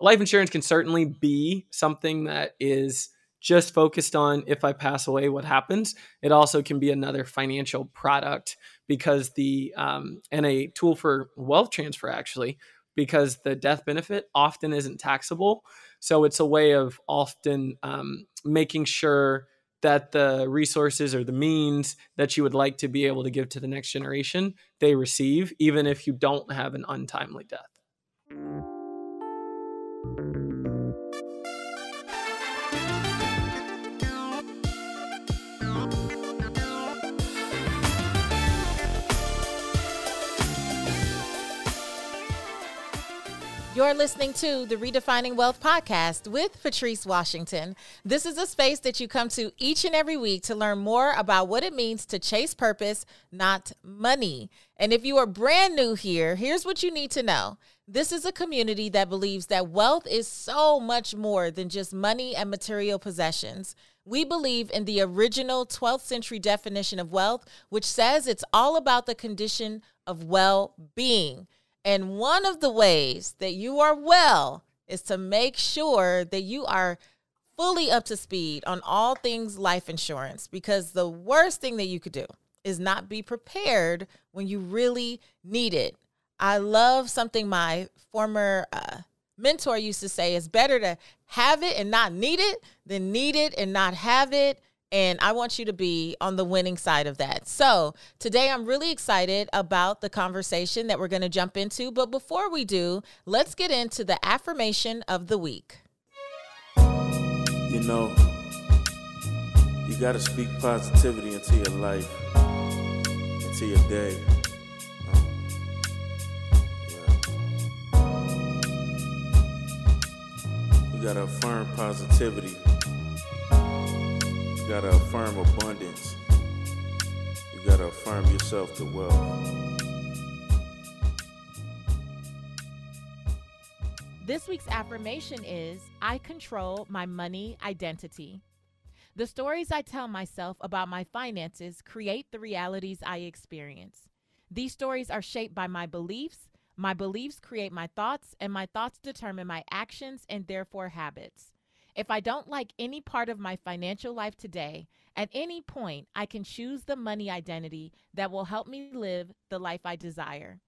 life insurance can certainly be something that is just focused on if I pass away, what happens. It also can be another financial product because the um, and a tool for wealth transfer actually because the death benefit often isn't taxable. So it's a way of often um, making sure that the resources or the means that you would like to be able to give to the next generation they receive, even if you don't have an untimely death. You're listening to the Redefining Wealth podcast with Patrice Washington. This is a space that you come to each and every week to learn more about what it means to chase purpose, not money. And if you are brand new here, here's what you need to know. This is a community that believes that wealth is so much more than just money and material possessions. We believe in the original 12th century definition of wealth, which says it's all about the condition of well being. And one of the ways that you are well is to make sure that you are fully up to speed on all things life insurance because the worst thing that you could do is not be prepared when you really need it. I love something my former uh, mentor used to say it's better to have it and not need it than need it and not have it. And I want you to be on the winning side of that. So, today I'm really excited about the conversation that we're going to jump into. But before we do, let's get into the affirmation of the week. You know, you got to speak positivity into your life, into your day. You got to affirm positivity you gotta affirm abundance. You gotta affirm yourself to wealth. This week's affirmation is I control my money identity. The stories I tell myself about my finances create the realities I experience. These stories are shaped by my beliefs. My beliefs create my thoughts, and my thoughts determine my actions and therefore habits. If I don't like any part of my financial life today, at any point, I can choose the money identity that will help me live the life I desire.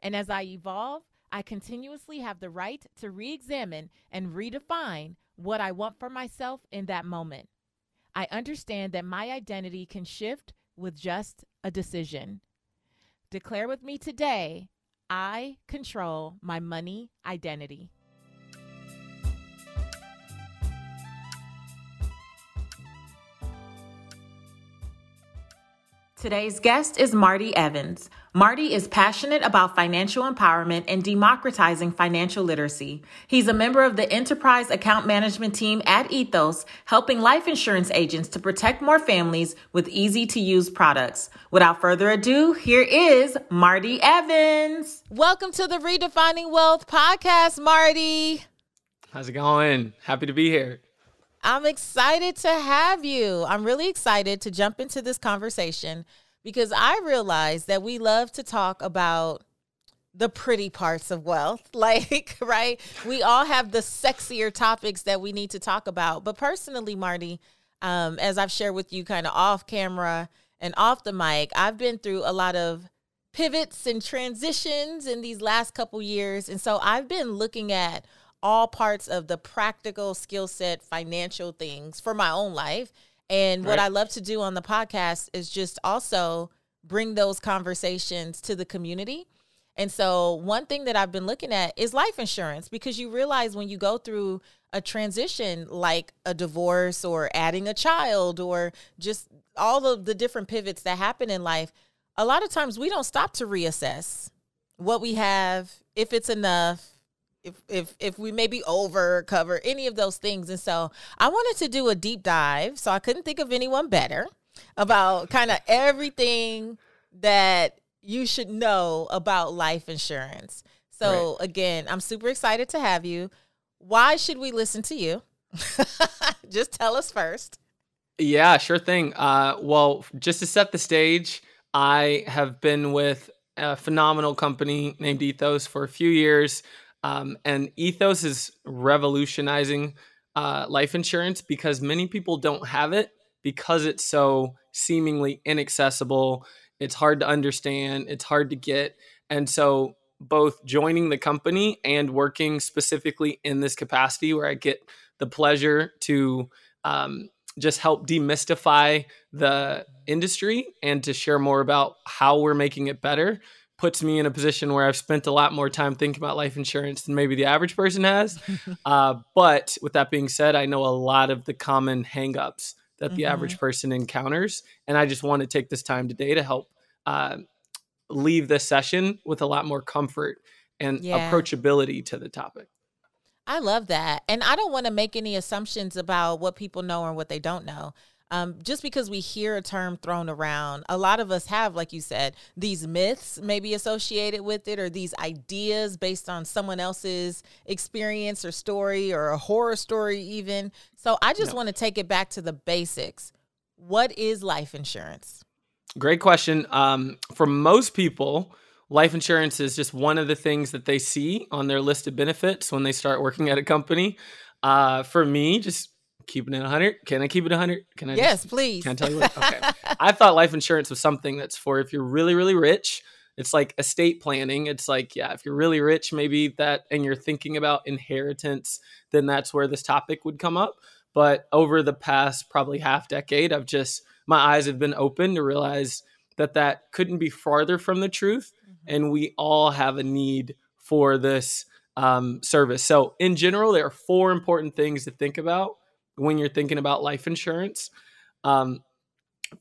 And as I evolve, I continuously have the right to re examine and redefine what I want for myself in that moment. I understand that my identity can shift with just a decision. Declare with me today I control my money identity. Today's guest is Marty Evans. Marty is passionate about financial empowerment and democratizing financial literacy. He's a member of the enterprise account management team at Ethos, helping life insurance agents to protect more families with easy to use products. Without further ado, here is Marty Evans. Welcome to the Redefining Wealth podcast, Marty. How's it going? Happy to be here. I'm excited to have you. I'm really excited to jump into this conversation because I realize that we love to talk about the pretty parts of wealth. Like, right? We all have the sexier topics that we need to talk about. But personally, Marty, um, as I've shared with you kind of off camera and off the mic, I've been through a lot of pivots and transitions in these last couple years. And so I've been looking at all parts of the practical skill set, financial things for my own life. And right. what I love to do on the podcast is just also bring those conversations to the community. And so, one thing that I've been looking at is life insurance because you realize when you go through a transition like a divorce or adding a child or just all of the different pivots that happen in life, a lot of times we don't stop to reassess what we have, if it's enough, if if if we maybe over cover any of those things. And so i wanted to do a deep dive so i couldn't think of anyone better about kind of everything that you should know about life insurance. So right. again i'm super excited to have you. Why should we listen to you? Just tell us first. Yeah sure thing. Uh, well just to set the stage i have been with a phenomenal company named ethos for a few years Um, and Ethos is revolutionizing uh, life insurance because many people don't have it because it's so seemingly inaccessible. It's hard to understand, it's hard to get. And so, both joining the company and working specifically in this capacity where I get the pleasure to um, just help demystify the industry and to share more about how we're making it better puts me in a position where I've spent a lot more time thinking about life insurance than maybe the average person has. uh, but with that being said, I know a lot of the common hangups that the mm-hmm. average person encounters. And I just want to take this time today to help uh, leave this session with a lot more comfort and yeah. approachability to the topic. I love that. And I don't want to make any assumptions about what people know or what they don't know. Um, just because we hear a term thrown around, a lot of us have, like you said, these myths maybe associated with it or these ideas based on someone else's experience or story or a horror story, even. So I just no. want to take it back to the basics. What is life insurance? Great question. Um, for most people, life insurance is just one of the things that they see on their list of benefits when they start working at a company. Uh, for me, just keeping it 100. Can I keep it 100? Can I? Yes, just, please. Can I tell you what? Okay. I thought life insurance was something that's for if you're really, really rich. It's like estate planning. It's like, yeah, if you're really rich, maybe that, and you're thinking about inheritance, then that's where this topic would come up. But over the past probably half decade, I've just, my eyes have been open to realize that that couldn't be farther from the truth and we all have a need for this um, service. So, in general, there are four important things to think about when you're thinking about life insurance. Um,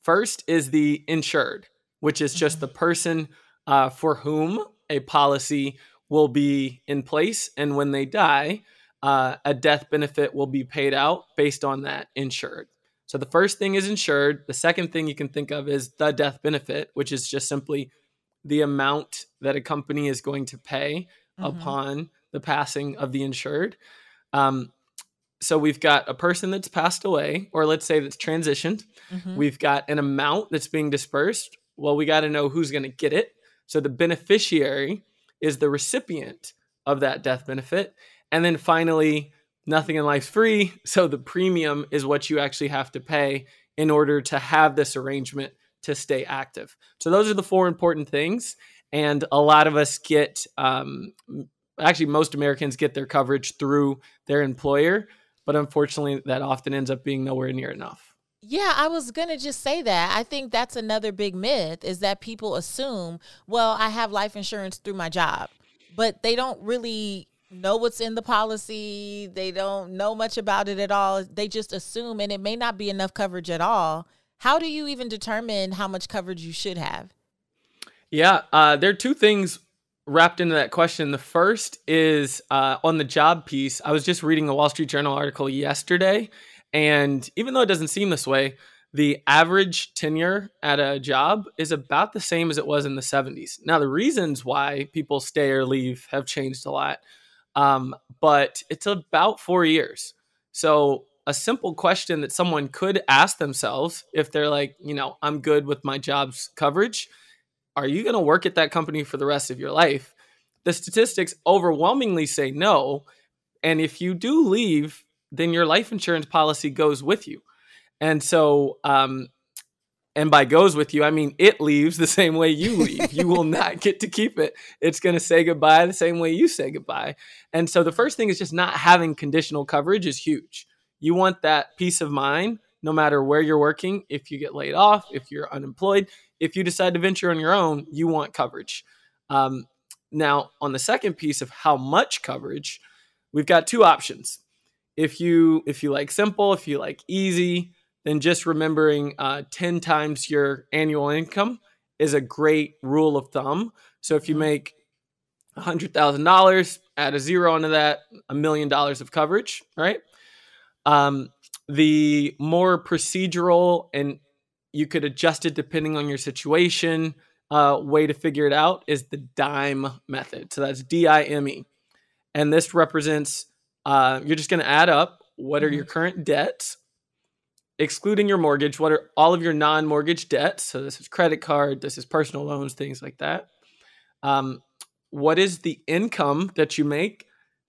first is the insured, which is just the mm-hmm. person uh, for whom a policy will be in place. And when they die, uh, a death benefit will be paid out based on that insured. So the first thing is insured. The second thing you can think of is the death benefit, which is just simply the amount that a company is going to pay mm-hmm. upon the passing of the insured. Um, so we've got a person that's passed away, or let's say that's transitioned. Mm-hmm. We've got an amount that's being dispersed. Well, we got to know who's going to get it. So the beneficiary is the recipient of that death benefit. And then finally, nothing in life's free. So the premium is what you actually have to pay in order to have this arrangement to stay active. So those are the four important things. And a lot of us get, um, actually, most Americans get their coverage through their employer, but unfortunately, that often ends up being nowhere near enough. Yeah, I was going to just say that. I think that's another big myth is that people assume, well, I have life insurance through my job, but they don't really know what's in the policy. They don't know much about it at all. They just assume, and it may not be enough coverage at all. How do you even determine how much coverage you should have? Yeah, uh, there are two things wrapped into that question. The first is uh, on the job piece. I was just reading a Wall Street Journal article yesterday, and even though it doesn't seem this way, the average tenure at a job is about the same as it was in the 70s. Now, the reasons why people stay or leave have changed a lot, um, but it's about four years. So a simple question that someone could ask themselves if they're like, you know, I'm good with my job's coverage. Are you going to work at that company for the rest of your life? The statistics overwhelmingly say no. And if you do leave, then your life insurance policy goes with you. And so, um, and by goes with you, I mean it leaves the same way you leave. you will not get to keep it. It's going to say goodbye the same way you say goodbye. And so, the first thing is just not having conditional coverage is huge. You want that peace of mind no matter where you're working. If you get laid off, if you're unemployed, if you decide to venture on your own, you want coverage. Um, now, on the second piece of how much coverage, we've got two options. If you if you like simple, if you like easy, then just remembering uh, 10 times your annual income is a great rule of thumb. So if you make $100,000, add a zero onto that, a million dollars of coverage, right? Um, the more procedural and you could adjust it depending on your situation uh, way to figure it out is the dime method. So that's D I M E. And this represents, uh, you're just going to add up what are mm-hmm. your current debts, excluding your mortgage, what are all of your non mortgage debts. So this is credit card, this is personal loans, things like that. Um, what is the income that you make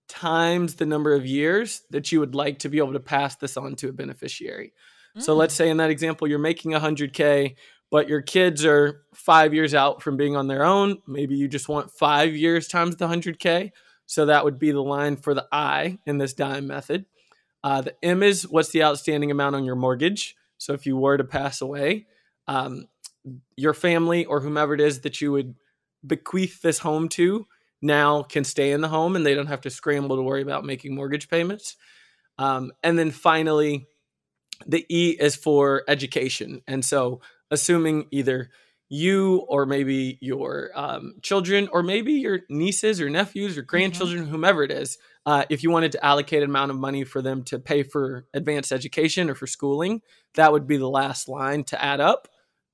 times the number of years that you would like to be able to pass this on to a beneficiary. Mm. So let's say in that example, you're making 100K, but your kids are five years out from being on their own. Maybe you just want five years times the 100K. So that would be the line for the I in this dime method. Uh, the M is what's the outstanding amount on your mortgage. So if you were to pass away, um, your family or whomever it is that you would bequeath this home to now can stay in the home and they don't have to scramble to worry about making mortgage payments. Um, and then finally, the E is for education. And so, assuming either you or maybe your um, children or maybe your nieces or nephews or mm-hmm. grandchildren, mm-hmm. whomever it is, uh, if you wanted to allocate an amount of money for them to pay for advanced education or for schooling, that would be the last line to add up.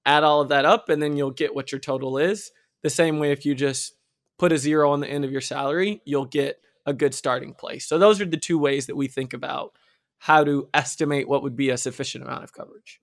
Add all of that up, and then you'll get what your total is. The same way if you just put a zero on the end of your salary, you'll get a good starting place. So those are the two ways that we think about how to estimate what would be a sufficient amount of coverage.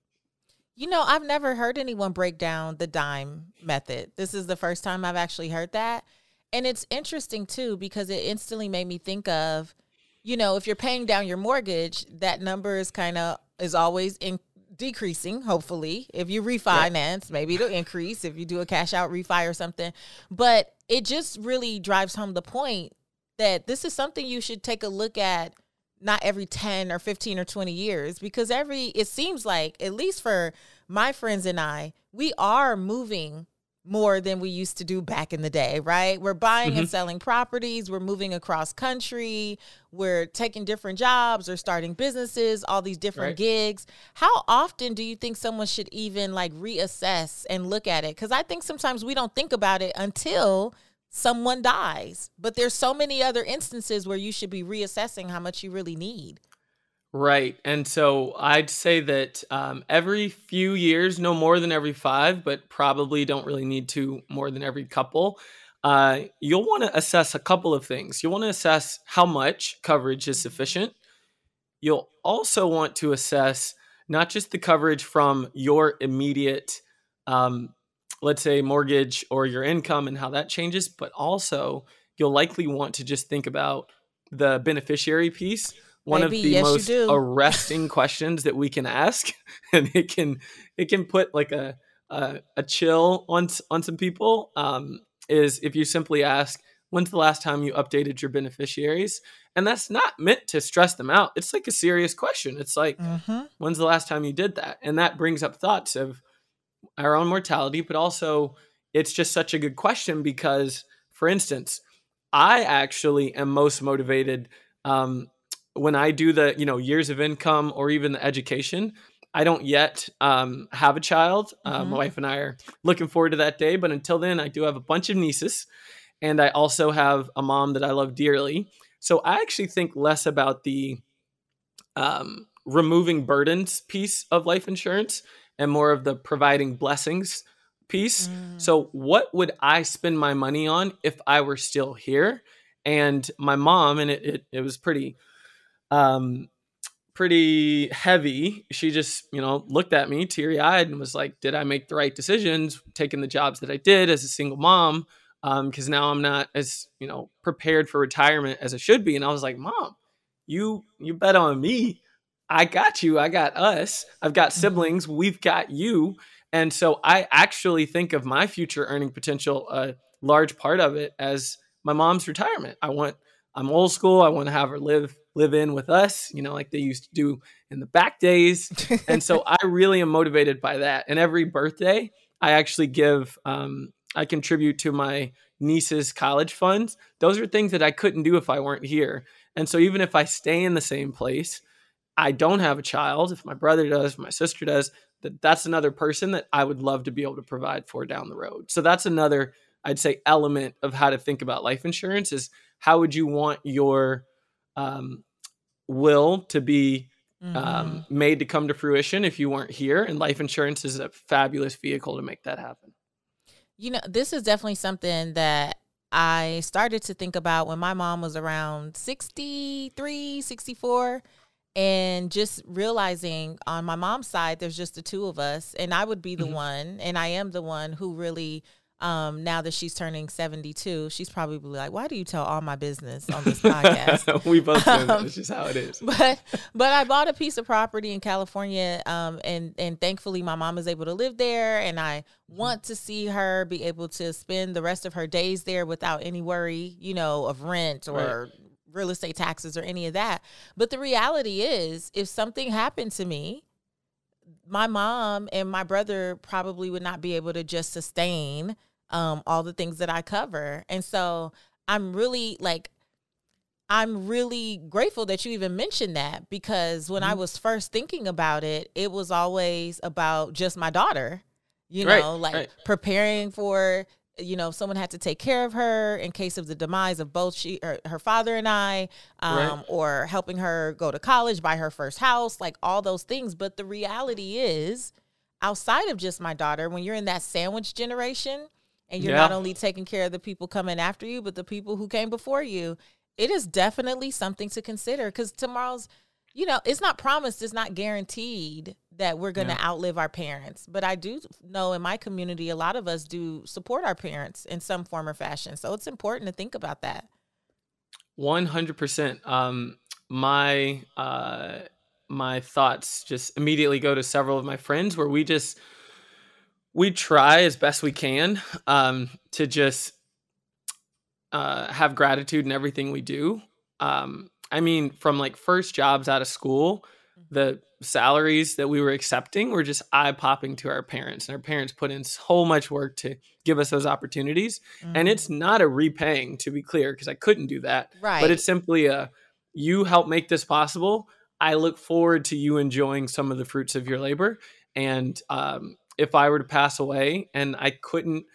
You know, I've never heard anyone break down the dime method. This is the first time I've actually heard that. And it's interesting too because it instantly made me think of, you know, if you're paying down your mortgage, that number is kind of is always in decreasing, hopefully. If you refinance, yeah. maybe it'll increase if you do a cash out refi or something. But it just really drives home the point that this is something you should take a look at not every 10 or 15 or 20 years because every it seems like at least for my friends and I we are moving more than we used to do back in the day, right? We're buying mm-hmm. and selling properties, we're moving across country, we're taking different jobs or starting businesses, all these different right. gigs. How often do you think someone should even like reassess and look at it? Cuz I think sometimes we don't think about it until someone dies. But there's so many other instances where you should be reassessing how much you really need. Right. And so I'd say that um, every few years, no more than every five, but probably don't really need to more than every couple, uh, you'll want to assess a couple of things. You'll want to assess how much coverage is sufficient. You'll also want to assess not just the coverage from your immediate, um, let's say, mortgage or your income and how that changes, but also you'll likely want to just think about the beneficiary piece one Maybe, of the yes, most arresting questions that we can ask, and it can it can put like a a, a chill on on some people. Um, is if you simply ask, "When's the last time you updated your beneficiaries?" And that's not meant to stress them out. It's like a serious question. It's like, mm-hmm. "When's the last time you did that?" And that brings up thoughts of our own mortality, but also it's just such a good question because, for instance, I actually am most motivated um, when I do the you know years of income or even the education, I don't yet um, have a child. Uh, mm-hmm. my wife and I are looking forward to that day, but until then, I do have a bunch of nieces, and I also have a mom that I love dearly. So I actually think less about the um, removing burdens piece of life insurance and more of the providing blessings piece. Mm. So what would I spend my money on if I were still here? And my mom, and it, it, it was pretty um, pretty heavy. She just, you know, looked at me teary eyed and was like, Did I make the right decisions taking the jobs that I did as a single mom? Because um, now I'm not as, you know, prepared for retirement as I should be. And I was like, Mom, you you bet on me. I got you. I got us. I've got mm-hmm. siblings. We've got you. And so I actually think of my future earning potential, a large part of it, as my mom's retirement. I want, I'm old school. I want to have her live live in with us, you know, like they used to do in the back days. and so I really am motivated by that. And every birthday, I actually give, um, I contribute to my niece's college funds. Those are things that I couldn't do if I weren't here. And so even if I stay in the same place, I don't have a child. If my brother does, if my sister does, that that's another person that I would love to be able to provide for down the road. So that's another, I'd say, element of how to think about life insurance is how would you want your um, will to be um, mm-hmm. um, made to come to fruition if you weren't here. And life insurance is a fabulous vehicle to make that happen. You know, this is definitely something that I started to think about when my mom was around 63, 64 and just realizing on my mom's side there's just the two of us and I would be the mm-hmm. one and I am the one who really um, now that she's turning 72, she's probably like, why do you tell all my business on this podcast? we both know um, It's just how it is. But but I bought a piece of property in California, um, and and thankfully my mom is able to live there, and I want to see her be able to spend the rest of her days there without any worry, you know, of rent or right. Real estate taxes or any of that. But the reality is, if something happened to me, my mom and my brother probably would not be able to just sustain um, all the things that I cover. And so I'm really like, I'm really grateful that you even mentioned that because when mm-hmm. I was first thinking about it, it was always about just my daughter, you right, know, like right. preparing for, you know, someone had to take care of her in case of the demise of both she, her, her father and I, um, right. or helping her go to college, buy her first house, like all those things. But the reality is, outside of just my daughter, when you're in that sandwich generation, and you're yeah. not only taking care of the people coming after you, but the people who came before you, it is definitely something to consider because tomorrow's, you know, it's not promised, it's not guaranteed that we're going to yeah. outlive our parents. But I do know in my community, a lot of us do support our parents in some form or fashion. So it's important to think about that. 100%. Um, my, uh, my thoughts just immediately go to several of my friends where we just we try as best we can um, to just uh, have gratitude in everything we do. Um, I mean, from like first jobs out of school. The salaries that we were accepting were just eye popping to our parents. And our parents put in so much work to give us those opportunities. Mm-hmm. And it's not a repaying, to be clear, because I couldn't do that. Right. But it's simply a you help make this possible. I look forward to you enjoying some of the fruits of your labor. And um, if I were to pass away and I couldn't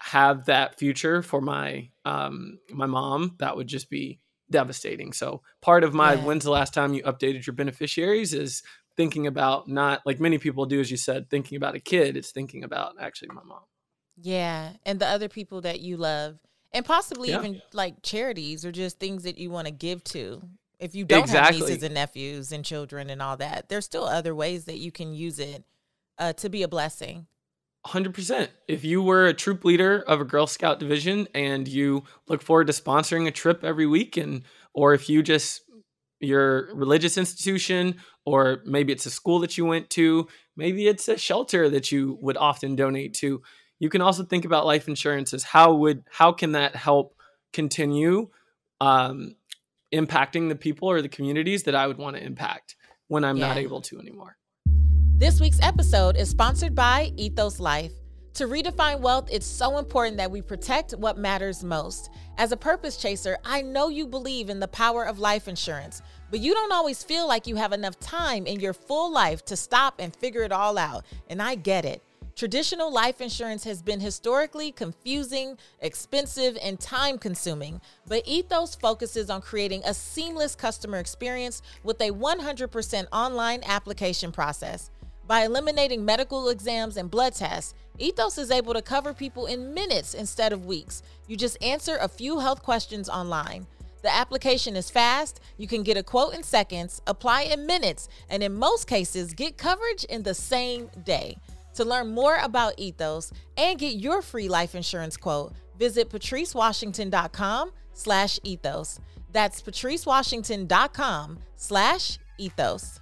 have that future for my um my mom, that would just be devastating. So part of my yeah. when's the last time you updated your beneficiaries is thinking about not like many people do, as you said, thinking about a kid. It's thinking about actually my mom. Yeah, and the other people that you love, and possibly yeah. even like charities or just things that you want to give to. If you don't exactly. have nieces and nephews and children and all that, there's still other ways that you can use it uh, to be a blessing. 100%. If you were a troop leader of a Girl Scout division and you look forward to sponsoring a trip every week and or if you just your religious institution or maybe it's a school that you went to, maybe it's a shelter that you would often donate to. You can also think about life insurance as how would how can that help continue um, impacting the people or the communities that I would want to impact when I'm yeah. not able to anymore. This week's episode is sponsored by Ethos Life. To redefine wealth, it's so important that we protect what matters most. As a purpose chaser, I know you believe in the power of life insurance, but you don't always feel like you have enough time in your full life to stop and figure it all out. And I get it. Traditional life insurance has been historically confusing, expensive, and time consuming, but Ethos focuses on creating a seamless customer experience with a 100% online application process. By eliminating medical exams and blood tests, Ethos is able to cover people in minutes instead of weeks. You just answer a few health questions online. The application is fast, you can get a quote in seconds, apply in minutes, and in most cases, get coverage in the same day. To learn more about Ethos and get your free life insurance quote, visit patricewashington.com slash ethos. That's patricewashington.com slash ethos.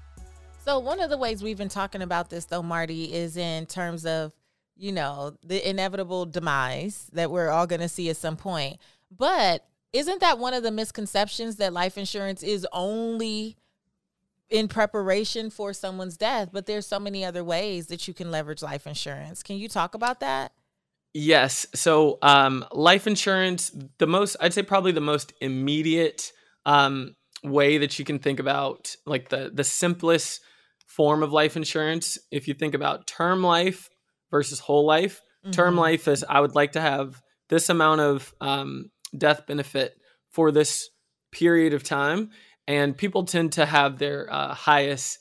So one of the ways we've been talking about this though, Marty, is in terms of, you know, the inevitable demise that we're all gonna see at some point. But isn't that one of the misconceptions that life insurance is only in preparation for someone's death, but there's so many other ways that you can leverage life insurance. Can you talk about that? Yes. So, um, life insurance, the most, I'd say probably the most immediate um, way that you can think about, like the the simplest form of life insurance. If you think about term life versus whole life, mm-hmm. term life is I would like to have this amount of um, death benefit for this period of time. And people tend to have their uh, highest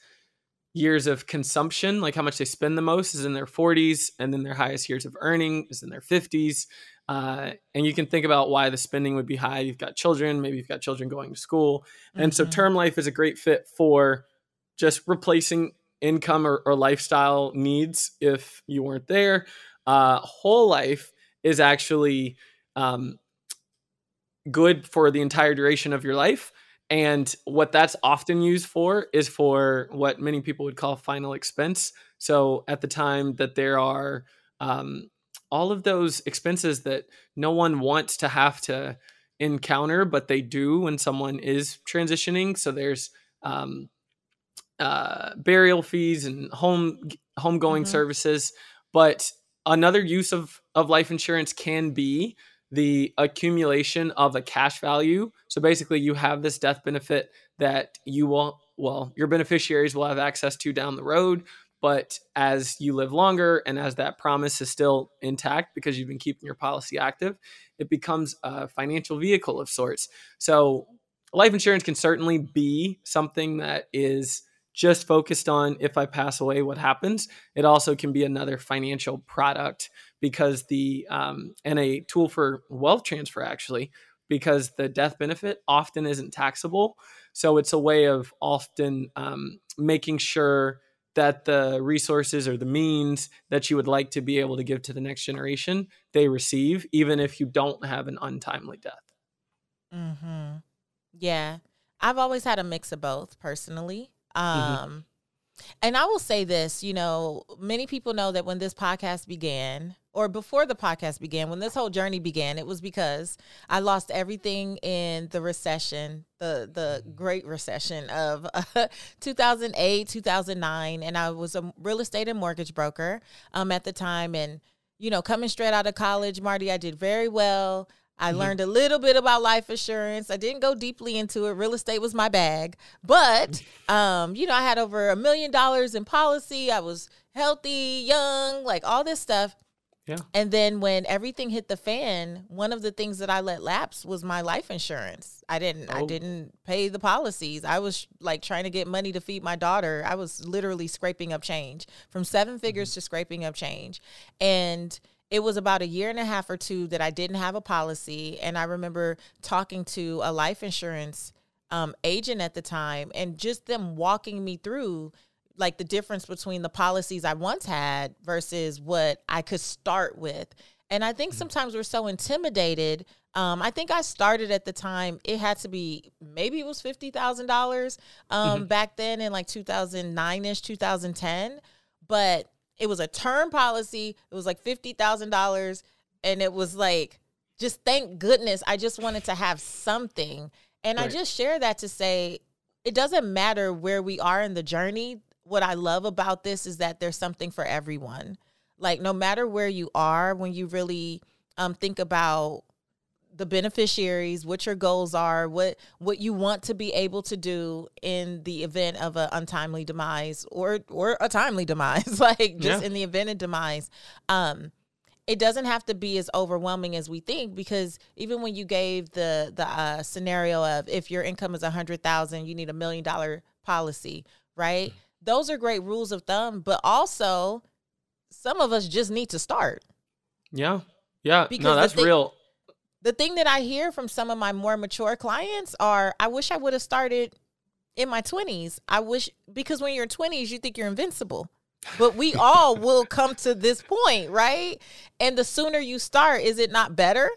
years of consumption, like how much they spend the most, is in their 40s, and then their highest years of earning is in their 50s. Uh, and you can think about why the spending would be high. You've got children, maybe you've got children going to school. Mm-hmm. And so mm-hmm. term life is a great fit for just replacing income or, or lifestyle needs if you weren't there. Uh, whole life is actually um, good for the entire duration of your life. And what that's often used for is for what many people would call final expense. So at the time that there are um, all of those expenses that no one wants to have to encounter, but they do when someone is transitioning. So there's um, uh, burial fees and home homegoing mm-hmm. services. But another use of of life insurance can be the accumulation of a cash value. So basically, you have this death benefit that you will well your beneficiaries will have access to down the road but as you live longer and as that promise is still intact because you've been keeping your policy active, it becomes a financial vehicle of sorts. So, life insurance can certainly be something that is just focused on if I pass away, what happens. It also can be another financial product because the, um, and a tool for wealth transfer actually, because the death benefit often isn't taxable. So, it's a way of often um, making sure that the resources or the means that you would like to be able to give to the next generation they receive even if you don't have an untimely death mhm yeah i've always had a mix of both personally. Um mm-hmm. and i will say this you know many people know that when this podcast began or before the podcast began, when this whole journey began, it was because I lost everything in the recession, the the Great Recession of uh, 2008, 2009, and I was a real estate and mortgage broker um, at the time, and you know, coming straight out of college, Marty, I did very well. I mm-hmm. learned a little bit about life insurance. I didn't go deeply into it. Real estate was my bag, but um, you know, I had over a million dollars in policy. I was healthy, young, like all this stuff. Yeah. And then when everything hit the fan, one of the things that I let lapse was my life insurance. I didn't oh. I didn't pay the policies. I was like trying to get money to feed my daughter. I was literally scraping up change from seven figures mm-hmm. to scraping up change. And it was about a year and a half or two that I didn't have a policy. And I remember talking to a life insurance um, agent at the time and just them walking me through like the difference between the policies I once had versus what I could start with. And I think mm-hmm. sometimes we're so intimidated. Um, I think I started at the time, it had to be maybe it was $50,000 um, mm-hmm. back then in like 2009 ish, 2010. But it was a term policy, it was like $50,000. And it was like, just thank goodness I just wanted to have something. And right. I just share that to say, it doesn't matter where we are in the journey what I love about this is that there's something for everyone. Like no matter where you are, when you really um, think about the beneficiaries, what your goals are, what what you want to be able to do in the event of an untimely demise or or a timely demise, like just yeah. in the event of demise. Um, it doesn't have to be as overwhelming as we think because even when you gave the the uh, scenario of if your income is a hundred thousand, you need a million dollar policy, right? Mm-hmm those are great rules of thumb, but also some of us just need to start. Yeah. Yeah. Because no, that's thing, real. The thing that I hear from some of my more mature clients are I wish I would have started in my 20s. I wish because when you're 20s, you think you're invincible. But we all will come to this point, right? And the sooner you start, is it not better?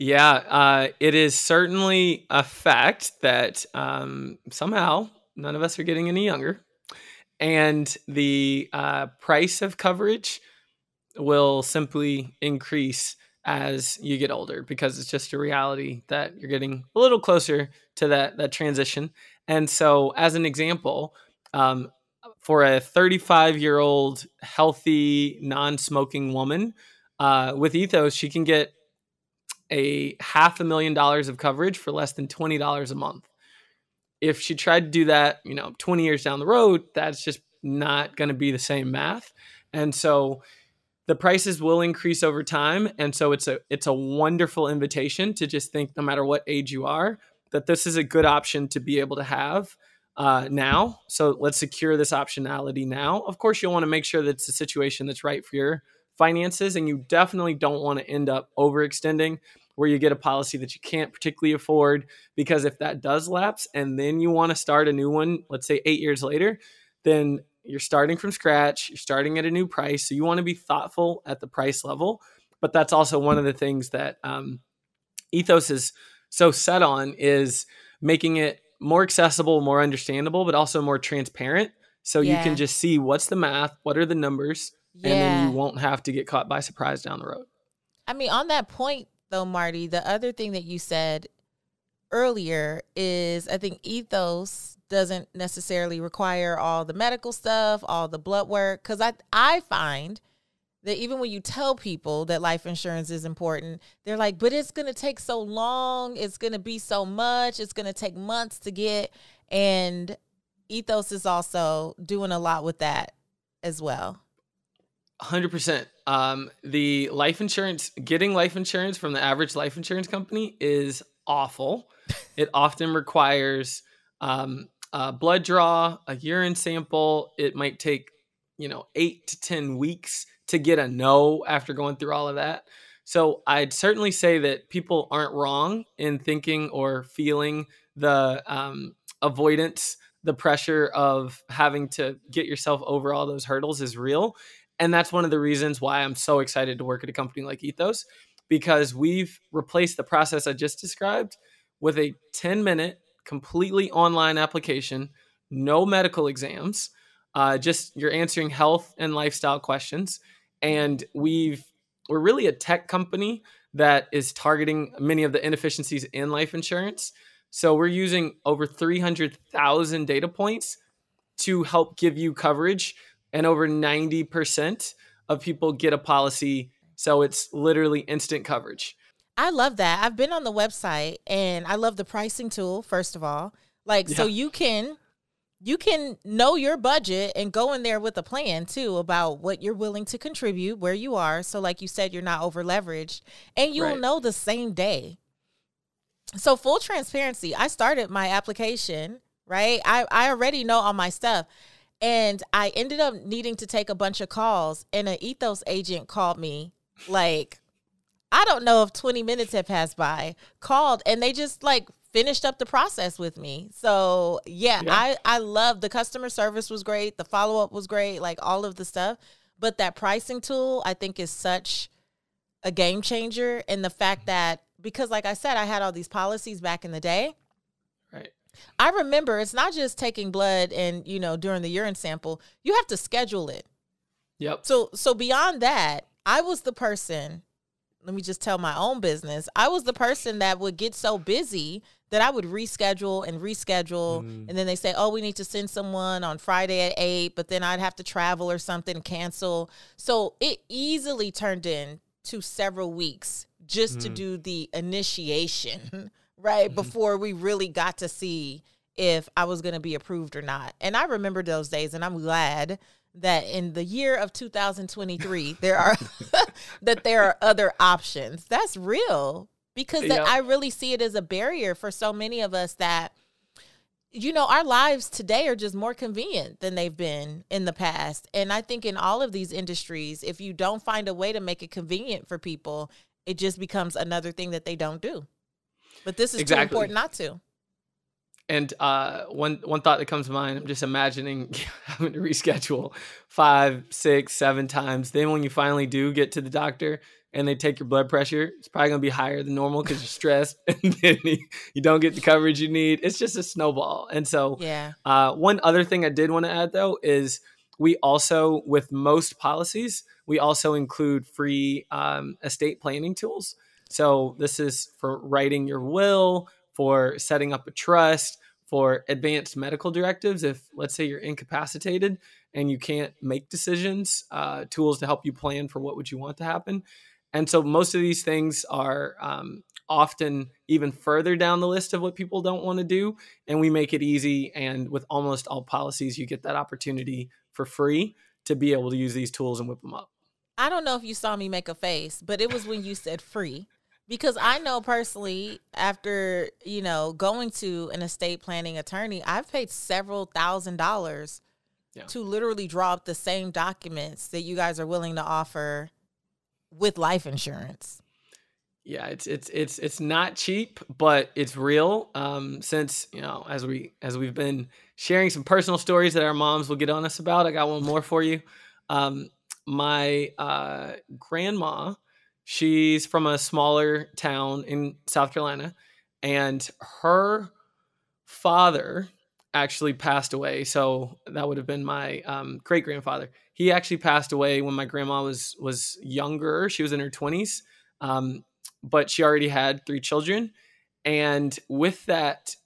Yeah, uh, it is certainly a fact that um, somehow none of us are getting any younger and the uh, price of coverage will simply increase as you get older because it's just a reality that you're getting a little closer to that that transition. And so, as an example, um, for a 35 year old healthy non-smoking woman uh, with Ethos, she can get a half a million dollars of coverage for less than twenty dollars a month if she tried to do that, you know, 20 years down the road, that's just not going to be the same math. And so the prices will increase over time and so it's a it's a wonderful invitation to just think no matter what age you are that this is a good option to be able to have uh, now. So let's secure this optionality now. Of course you'll want to make sure that it's a situation that's right for your finances and you definitely don't want to end up overextending where you get a policy that you can't particularly afford because if that does lapse and then you want to start a new one, let's say eight years later, then you're starting from scratch, you're starting at a new price. So you want to be thoughtful at the price level. but that's also one of the things that um, Ethos is so set on is making it more accessible, more understandable, but also more transparent. So yeah. you can just see what's the math, what are the numbers, yeah. and then you won't have to get caught by surprise down the road. I mean, on that point though, Marty, the other thing that you said earlier is I think ethos doesn't necessarily require all the medical stuff, all the blood work. Cause I I find that even when you tell people that life insurance is important, they're like, but it's gonna take so long, it's gonna be so much, it's gonna take months to get. And ethos is also doing a lot with that as well. 100%. Um, the life insurance, getting life insurance from the average life insurance company is awful. it often requires um, a blood draw, a urine sample. It might take, you know, eight to 10 weeks to get a no after going through all of that. So I'd certainly say that people aren't wrong in thinking or feeling the um, avoidance, the pressure of having to get yourself over all those hurdles is real. And that's one of the reasons why I'm so excited to work at a company like Ethos because we've replaced the process I just described with a 10 minute, completely online application, no medical exams, uh, just you're answering health and lifestyle questions. And we've we're really a tech company that is targeting many of the inefficiencies in life insurance. So we're using over 300,000 data points to help give you coverage and over 90% of people get a policy. So it's literally instant coverage. I love that. I've been on the website and I love the pricing tool, first of all. Like, yeah. so you can you can know your budget and go in there with a plan too about what you're willing to contribute, where you are. So, like you said, you're not over leveraged, and you'll right. know the same day. So, full transparency, I started my application, right? I, I already know all my stuff. And I ended up needing to take a bunch of calls, and an ethos agent called me like, I don't know if 20 minutes had passed by, called, and they just like finished up the process with me. So yeah, yeah. I, I love the customer service was great, the follow up was great, like all of the stuff. But that pricing tool, I think, is such a game changer. And the fact mm-hmm. that, because like I said, I had all these policies back in the day. Right. I remember it's not just taking blood and, you know, during the urine sample, you have to schedule it. Yep. So so beyond that, I was the person, let me just tell my own business. I was the person that would get so busy that I would reschedule and reschedule. Mm. And then they say, oh, we need to send someone on Friday at eight, but then I'd have to travel or something, cancel. So it easily turned into several weeks just mm. to do the initiation right? Mm-hmm. Before we really got to see if I was going to be approved or not. And I remember those days, and I'm glad that in the year of 2023 there are that there are other options. That's real because yep. I really see it as a barrier for so many of us that you know our lives today are just more convenient than they've been in the past. And I think in all of these industries if you don't find a way to make it convenient for people, it just becomes another thing that they don't do. But this is exactly. too important not to. And uh, one one thought that comes to mind, I'm just imagining having to reschedule five, six, seven times. Then when you finally do get to the doctor and they take your blood pressure, it's probably gonna be higher than normal because you're stressed, and then you don't get the coverage you need. It's just a snowball. And so, yeah. Uh, one other thing I did want to add though is we also, with most policies, we also include free um, estate planning tools. So this is for writing your will, for setting up a trust, for advanced medical directives. If let's say you're incapacitated and you can't make decisions, uh, tools to help you plan for what would you want to happen. And so most of these things are um, often even further down the list of what people don't want to do, and we make it easy. And with almost all policies, you get that opportunity for free to be able to use these tools and whip them up. I don't know if you saw me make a face, but it was when you said free because I know personally after, you know, going to an estate planning attorney, I've paid several thousand dollars yeah. to literally draw up the same documents that you guys are willing to offer with life insurance. Yeah, it's it's it's it's not cheap, but it's real. Um, since you know, as we as we've been sharing some personal stories that our moms will get on us about, I got one more for you. Um, my uh, grandma She's from a smaller town in South Carolina, and her father actually passed away. So that would have been my um, great grandfather. He actually passed away when my grandma was was younger. She was in her twenties, um, but she already had three children. And with that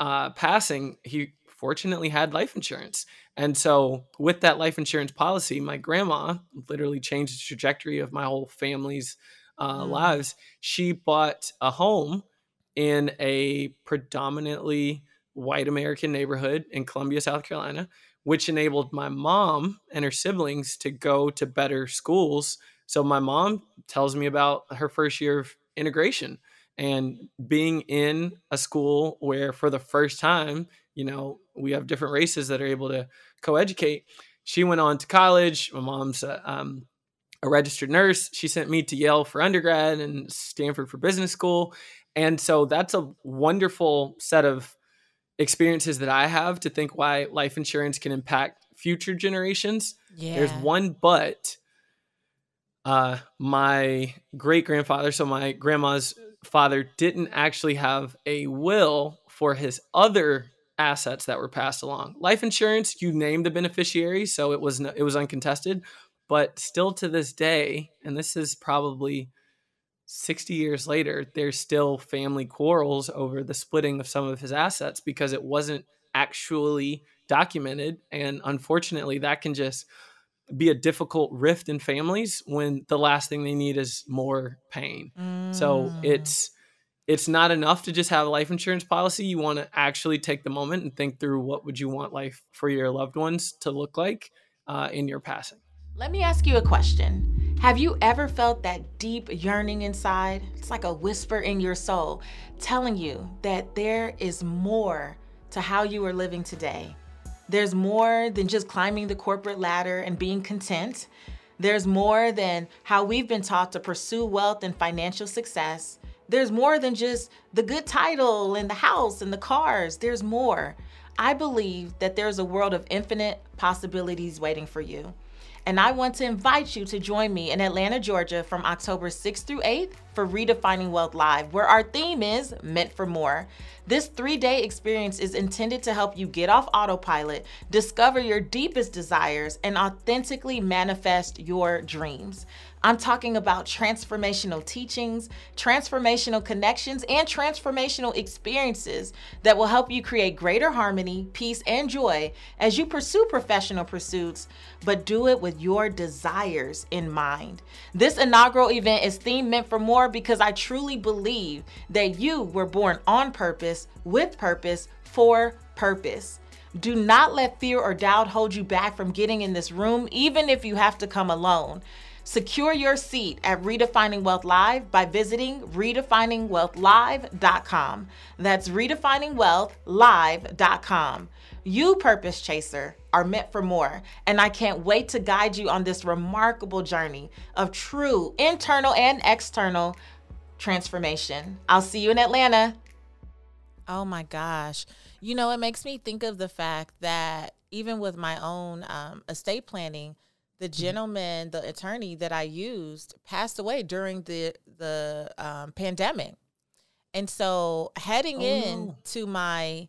uh, passing, he fortunately had life insurance. And so, with that life insurance policy, my grandma literally changed the trajectory of my whole family's uh, mm. lives. She bought a home in a predominantly white American neighborhood in Columbia, South Carolina, which enabled my mom and her siblings to go to better schools. So my mom tells me about her first year of integration and being in a school where for the first time, you know, we have different races that are able to co-educate. She went on to college. My mom's a, um, a registered nurse. She sent me to Yale for undergrad and Stanford for business school. And so that's a wonderful set of experiences that I have to think why life insurance can impact future generations. Yeah. There's one but uh my great grandfather, so my grandma's father didn't actually have a will for his other assets that were passed along. Life insurance, you named the beneficiary, so it was no, it was uncontested, but still to this day, and this is probably 60 years later, there's still family quarrels over the splitting of some of his assets because it wasn't actually documented. And unfortunately, that can just be a difficult rift in families when the last thing they need is more pain. Mm. So it's it's not enough to just have a life insurance policy. You want to actually take the moment and think through what would you want life for your loved ones to look like uh, in your passing. Let me ask you a question. Have you ever felt that deep yearning inside? It's like a whisper in your soul telling you that there is more to how you are living today. There's more than just climbing the corporate ladder and being content. There's more than how we've been taught to pursue wealth and financial success. There's more than just the good title and the house and the cars. There's more. I believe that there's a world of infinite possibilities waiting for you and I want to invite you to join me in Atlanta, Georgia from October 6th through 8th for Redefining Wealth Live, where our theme is Meant for More. This three day experience is intended to help you get off autopilot, discover your deepest desires, and authentically manifest your dreams. I'm talking about transformational teachings, transformational connections, and transformational experiences that will help you create greater harmony, peace, and joy as you pursue professional pursuits, but do it with your desires in mind. This inaugural event is themed meant for more because I truly believe that you were born on purpose, with purpose, for purpose. Do not let fear or doubt hold you back from getting in this room, even if you have to come alone. Secure your seat at Redefining Wealth Live by visiting redefiningwealthlive.com. That's redefiningwealthlive.com. You, Purpose Chaser, are meant for more, and I can't wait to guide you on this remarkable journey of true internal and external transformation. I'll see you in Atlanta. Oh my gosh. You know, it makes me think of the fact that even with my own um, estate planning, the mm-hmm. gentleman, the attorney that I used, passed away during the the um, pandemic, and so heading oh, in no. to my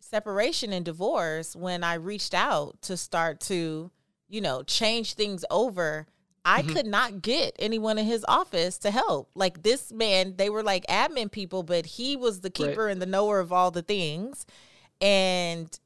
separation and divorce, when I reached out to start to, you know, change things over, I mm-hmm. could not get anyone in his office to help. Like this man, they were like admin people, but he was the keeper right. and the knower of all the things. And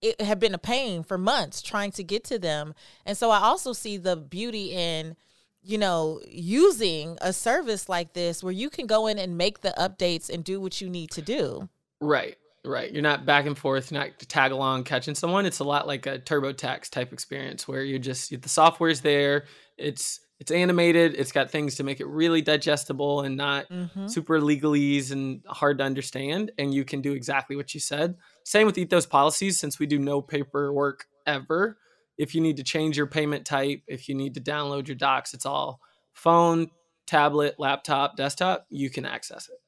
it had been a pain for months trying to get to them. And so I also see the beauty in, you know, using a service like this where you can go in and make the updates and do what you need to do. Right. Right. You're not back and forth, you're not tag along catching someone. It's a lot like a TurboTax type experience where you're just the software's there, it's it's animated, it's got things to make it really digestible and not mm-hmm. super legalese and hard to understand. And you can do exactly what you said. Same with Ethos policies, since we do no paperwork ever. If you need to change your payment type, if you need to download your docs, it's all phone, tablet, laptop, desktop, you can access it.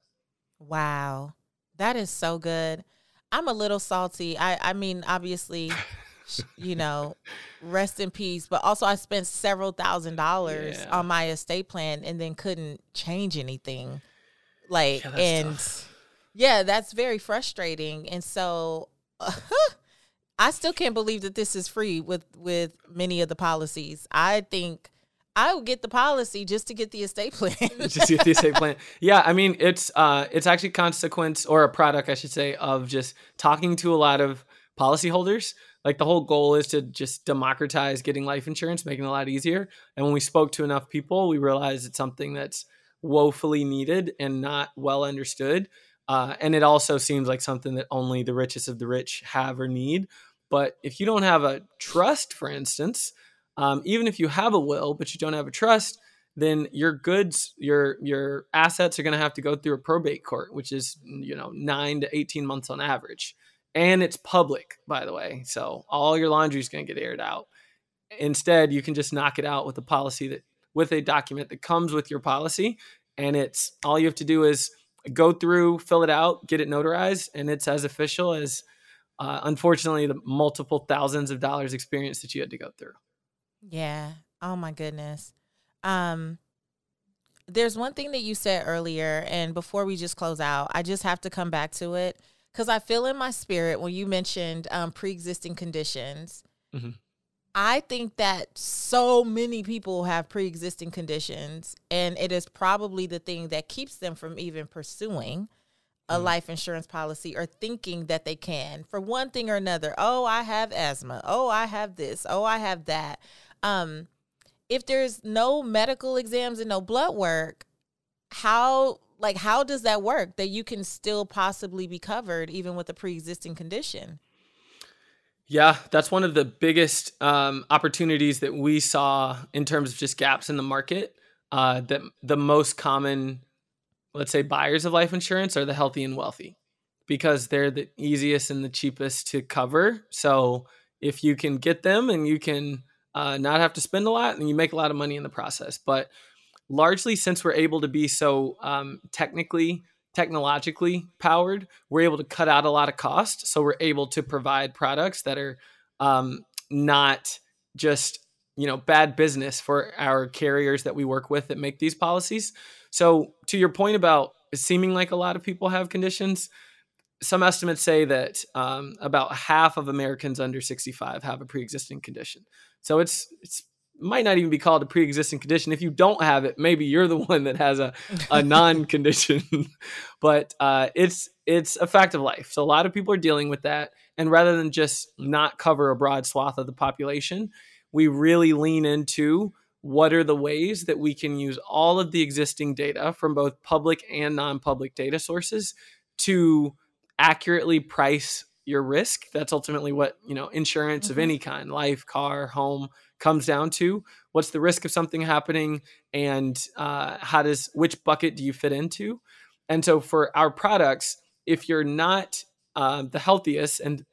Wow. That is so good. I'm a little salty. I I mean, obviously you know, rest in peace. But also, I spent several thousand dollars Yeah. on my estate plan and then couldn't change anything. Like, Yeah, and tough. Yeah, that's very frustrating. And so, I still can't believe that this is free with with many of the policies. I think I would get the policy just to get the estate plan. just get the estate plan. Yeah, I mean it's uh it's actually consequence or a product I should say of just talking to a lot of policyholders. Like the whole goal is to just democratize getting life insurance, making it a lot easier. And when we spoke to enough people, we realized it's something that's woefully needed and not well understood. Uh, and it also seems like something that only the richest of the rich have or need. But if you don't have a trust, for instance, um, even if you have a will but you don't have a trust, then your goods, your your assets are going to have to go through a probate court, which is you know nine to eighteen months on average, and it's public, by the way. So all your laundry is going to get aired out. Instead, you can just knock it out with a policy that with a document that comes with your policy, and it's all you have to do is go through, fill it out, get it notarized, and it's as official as. Uh, unfortunately, the multiple thousands of dollars experience that you had to go through. Yeah. Oh my goodness. Um there's one thing that you said earlier and before we just close out, I just have to come back to it cuz I feel in my spirit when you mentioned um pre-existing conditions. Mhm. I think that so many people have pre-existing conditions and it is probably the thing that keeps them from even pursuing a Mhm. life insurance policy or thinking that they can for one thing or another. Oh, I have asthma. Oh, I have this. Oh, I have that. Um, if there's no medical exams and no blood work, how like how does that work that you can still possibly be covered even with a pre-existing condition? Yeah, that's one of the biggest um, opportunities that we saw in terms of just gaps in the market. Uh, that the most common, let's say, buyers of life insurance are the healthy and wealthy because they're the easiest and the cheapest to cover. So if you can get them and you can uh, not have to spend a lot, and you make a lot of money in the process. But largely, since we're able to be so um, technically technologically powered, we're able to cut out a lot of cost. So we're able to provide products that are um, not just you know bad business for our carriers that we work with that make these policies. So to your point about seeming like a lot of people have conditions, some estimates say that um, about half of Americans under 65 have a pre-existing condition. So it's it's might not even be called a pre-existing condition. If you don't have it, maybe you're the one that has a, a non-condition. but uh, it's it's a fact of life. So a lot of people are dealing with that, and rather than just not cover a broad swath of the population, we really lean into what are the ways that we can use all of the existing data from both public and non-public data sources to accurately price your risk. That's ultimately what, you know, insurance of Mhm. any kind, life, car, home comes down to. What's the risk of something happening and uh, how does which bucket do you fit into? And so for our products, if you're not uh, the healthiest and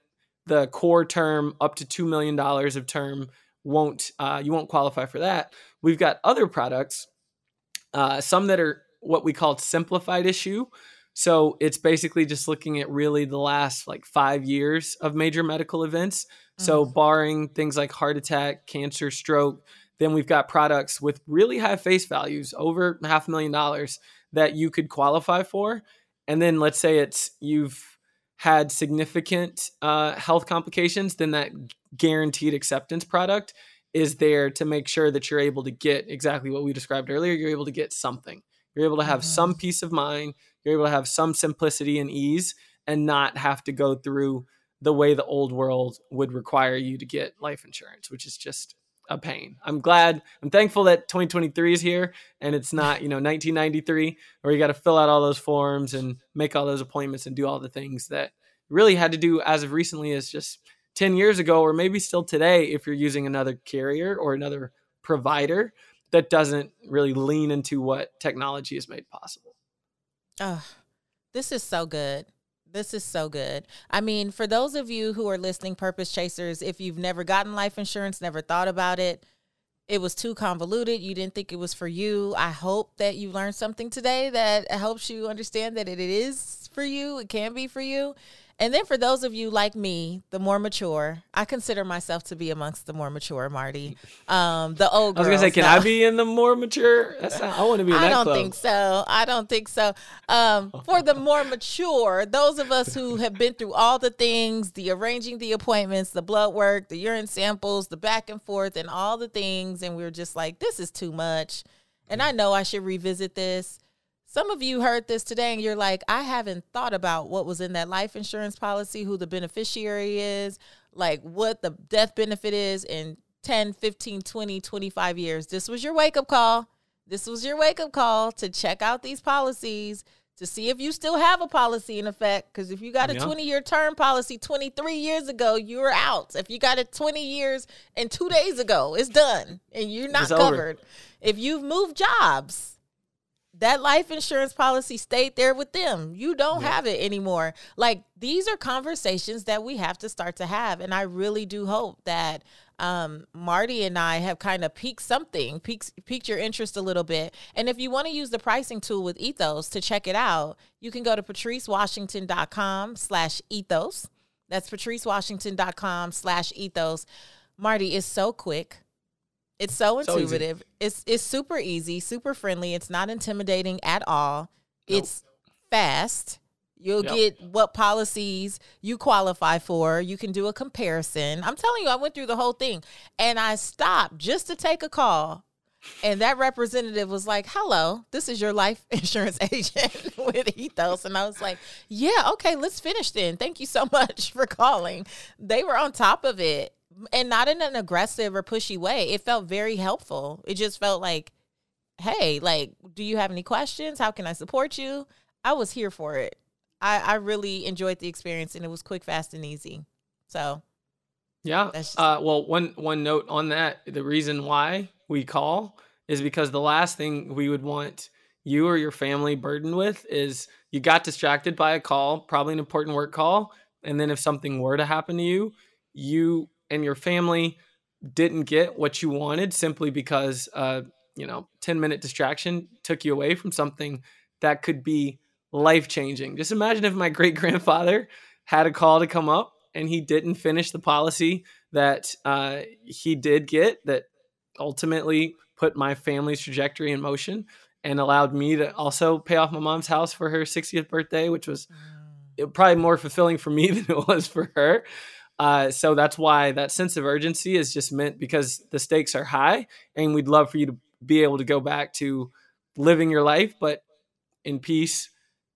the core term up to $2 million of term won't uh, you won't qualify for that. We've got other products, uh, some that are what we call simplified issue. So it's basically just looking at really the last like five years of major medical events. So barring things like heart attack, cancer, stroke, then we've got products with really high face values, over half a million dollars that you could qualify for. And then let's say it's you've had significant uh, health complications, then that guaranteed acceptance product is there to make sure that you're able to get exactly what we described earlier. You're able to get something. You're able to have Mhm. some peace of mind. You're able to have some simplicity and ease and not have to go through the way the old world would require you to get life insurance, which is just a pain. I'm glad, I'm thankful that 2023 is here and it's not, you know, 1993 where you got to fill out all those forms and make all those appointments and do all the things that really had to do as of recently as just 10 years ago or maybe still today if you're using another carrier or another provider that doesn't really lean into what technology has made possible. Oh, this is so good. This is so good. I mean, for those of you who are listening, Purpose Chasers, if you've never gotten life insurance, never thought about it, it was too convoluted, you didn't think it was for you. I hope that you learned something today that helps you understand that it is for you, it can be for you. And then for those of you like me, the more mature, I consider myself to be amongst the more mature, Marty. Um, the old. I was gonna say, can no. I be in the more mature? That's not, I want to be. In I don't club. think so. I don't think so. Um, for the more mature, those of us who have been through all the things, the arranging the appointments, the blood work, the urine samples, the back and forth, and all the things, and we are just like, this is too much. And I know I should revisit this. Some of you heard this today and you're like, I haven't thought about what was in that life insurance policy, who the beneficiary is, like what the death benefit is in 10, 15, 20, 25 years. This was your wake up call. This was your wake up call to check out these policies to see if you still have a policy in effect. Because if you got a Yeah. 20 year term policy 23 years ago, you were out. If you got it 20 years and two days ago, it's done and you're not It's over. covered. If you've moved jobs, that life insurance policy stayed there with them. You don't have it anymore. Like these are conversations that we have to start to have. And I really do hope that um, Marty and I have kind of piqued something, piqued, piqued your interest a little bit. And if you want to use the pricing tool with Ethos to check it out, you can go to patricewashington.com slash ethos. That's patricewashington.com slash ethos. Marty is so quick. It's so So intuitive. It's it's super easy, super friendly. It's not intimidating at all. Nope. It's fast. You'll Yep. get what policies you qualify for. You can do a comparison. I'm telling you, I went through the whole thing and I stopped just to take a call. And that representative was like, Hello, this is your life insurance agent with Ethos. And I was like, Yeah, okay, let's finish then. Thank you so much for calling. They were on top of it and not in an aggressive or pushy way. It felt very helpful. It just felt like, Hey, like, do you have any questions? How can I support you? I was here for it. I, I really enjoyed the experience and it was quick, fast, and easy. So Yeah. That's just- Uh, well, one one note on that: the reason why we call is because the last thing we would want you or your family burdened with is you got distracted by a call, probably an important work call, and then if something were to happen to you, you and your family didn't get what you wanted simply because uh, you know, 10 minute distraction took you away from something that could be life changing. Just imagine if my great grandfather had a call to come up and he didn't finish the policy that uh, he did get that ultimately put my family's trajectory in motion and allowed me to also pay off my mom's house for her 60th birthday, which was probably more fulfilling for me than it was for her. Uh, so that's why that sense of urgency is just meant because the stakes are high and we'd love for you to be able to go back to living your life, but in peace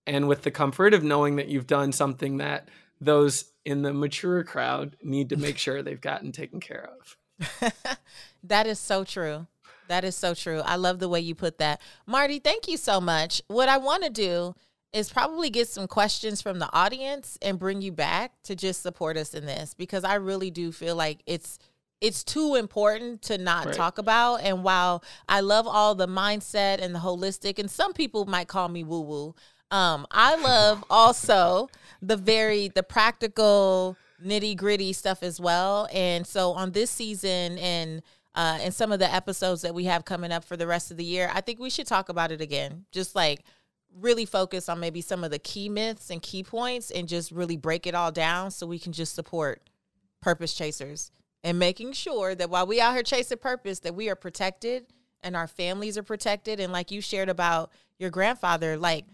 and with the comfort of knowing that you've done something that those in the mature crowd need to make sure they've gotten taken care of. that is so true. That is so true. I love the way you put that. Marty, thank you so much. What I want to do is probably get some questions from the audience and bring you back to just support us in this because I really do feel like it's it's too important to not Right. talk about and while I love all the mindset and the holistic and some people might call me woo woo um I love also the very the practical nitty gritty stuff as well and so on this season and uh, and some of the episodes that we have coming up for the rest of the year, I think we should talk about it again. Just like really focus on maybe some of the key myths and key points and just really break it all down so we can just support purpose chasers and making sure that while we out here chasing purpose that we are protected and our families are protected and like you shared about your grandfather like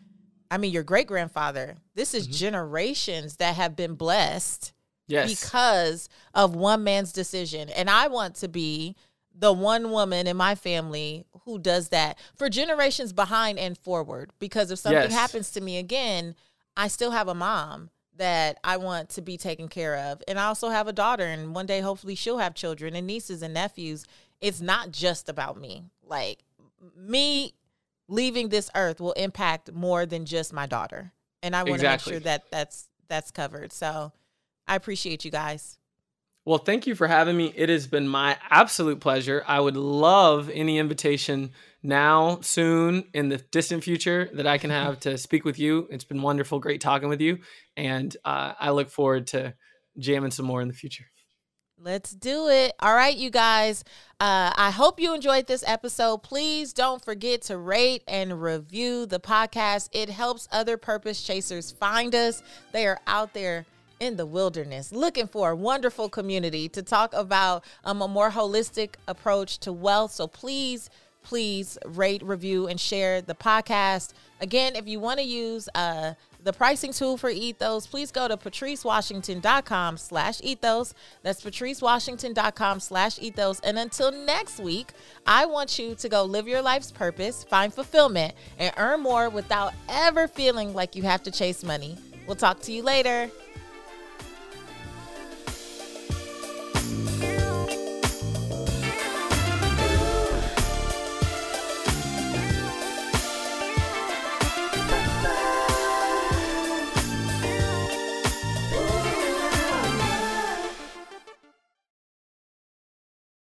I mean your great grandfather this is mm-hmm. generations that have been blessed Yes. because of one man's decision. And I want to be the one woman in my family who does that for generations behind and forward. Because if something Yes. happens to me again, I still have a mom that I want to be taken care of. And I also have a daughter, and one day hopefully she'll have children and nieces and nephews. It's not just about me. Like me leaving this earth will impact more than just my daughter. And I want Exactly. to make sure that that's that's covered. So I appreciate you guys. Well, thank you for having me. It has been my absolute pleasure. I would love any invitation now, soon, in the distant future that I can have to speak with you. It's been wonderful, great talking with you. And uh, I look forward to jamming some more in the future. Let's do it. All right, you guys. Uh, I hope you enjoyed this episode. Please don't forget to rate and review the podcast. It helps other purpose chasers find us. They are out there in the wilderness, looking for a wonderful community to talk about um, a more holistic approach to wealth. So please, please rate, review, and share the podcast. Again, if you want to use uh, the pricing tool for ethos please go to patricewashington.com slash ethos that's patricewashington.com slash ethos and until next week i want you to go live your life's purpose find fulfillment and earn more without ever feeling like you have to chase money we'll talk to you later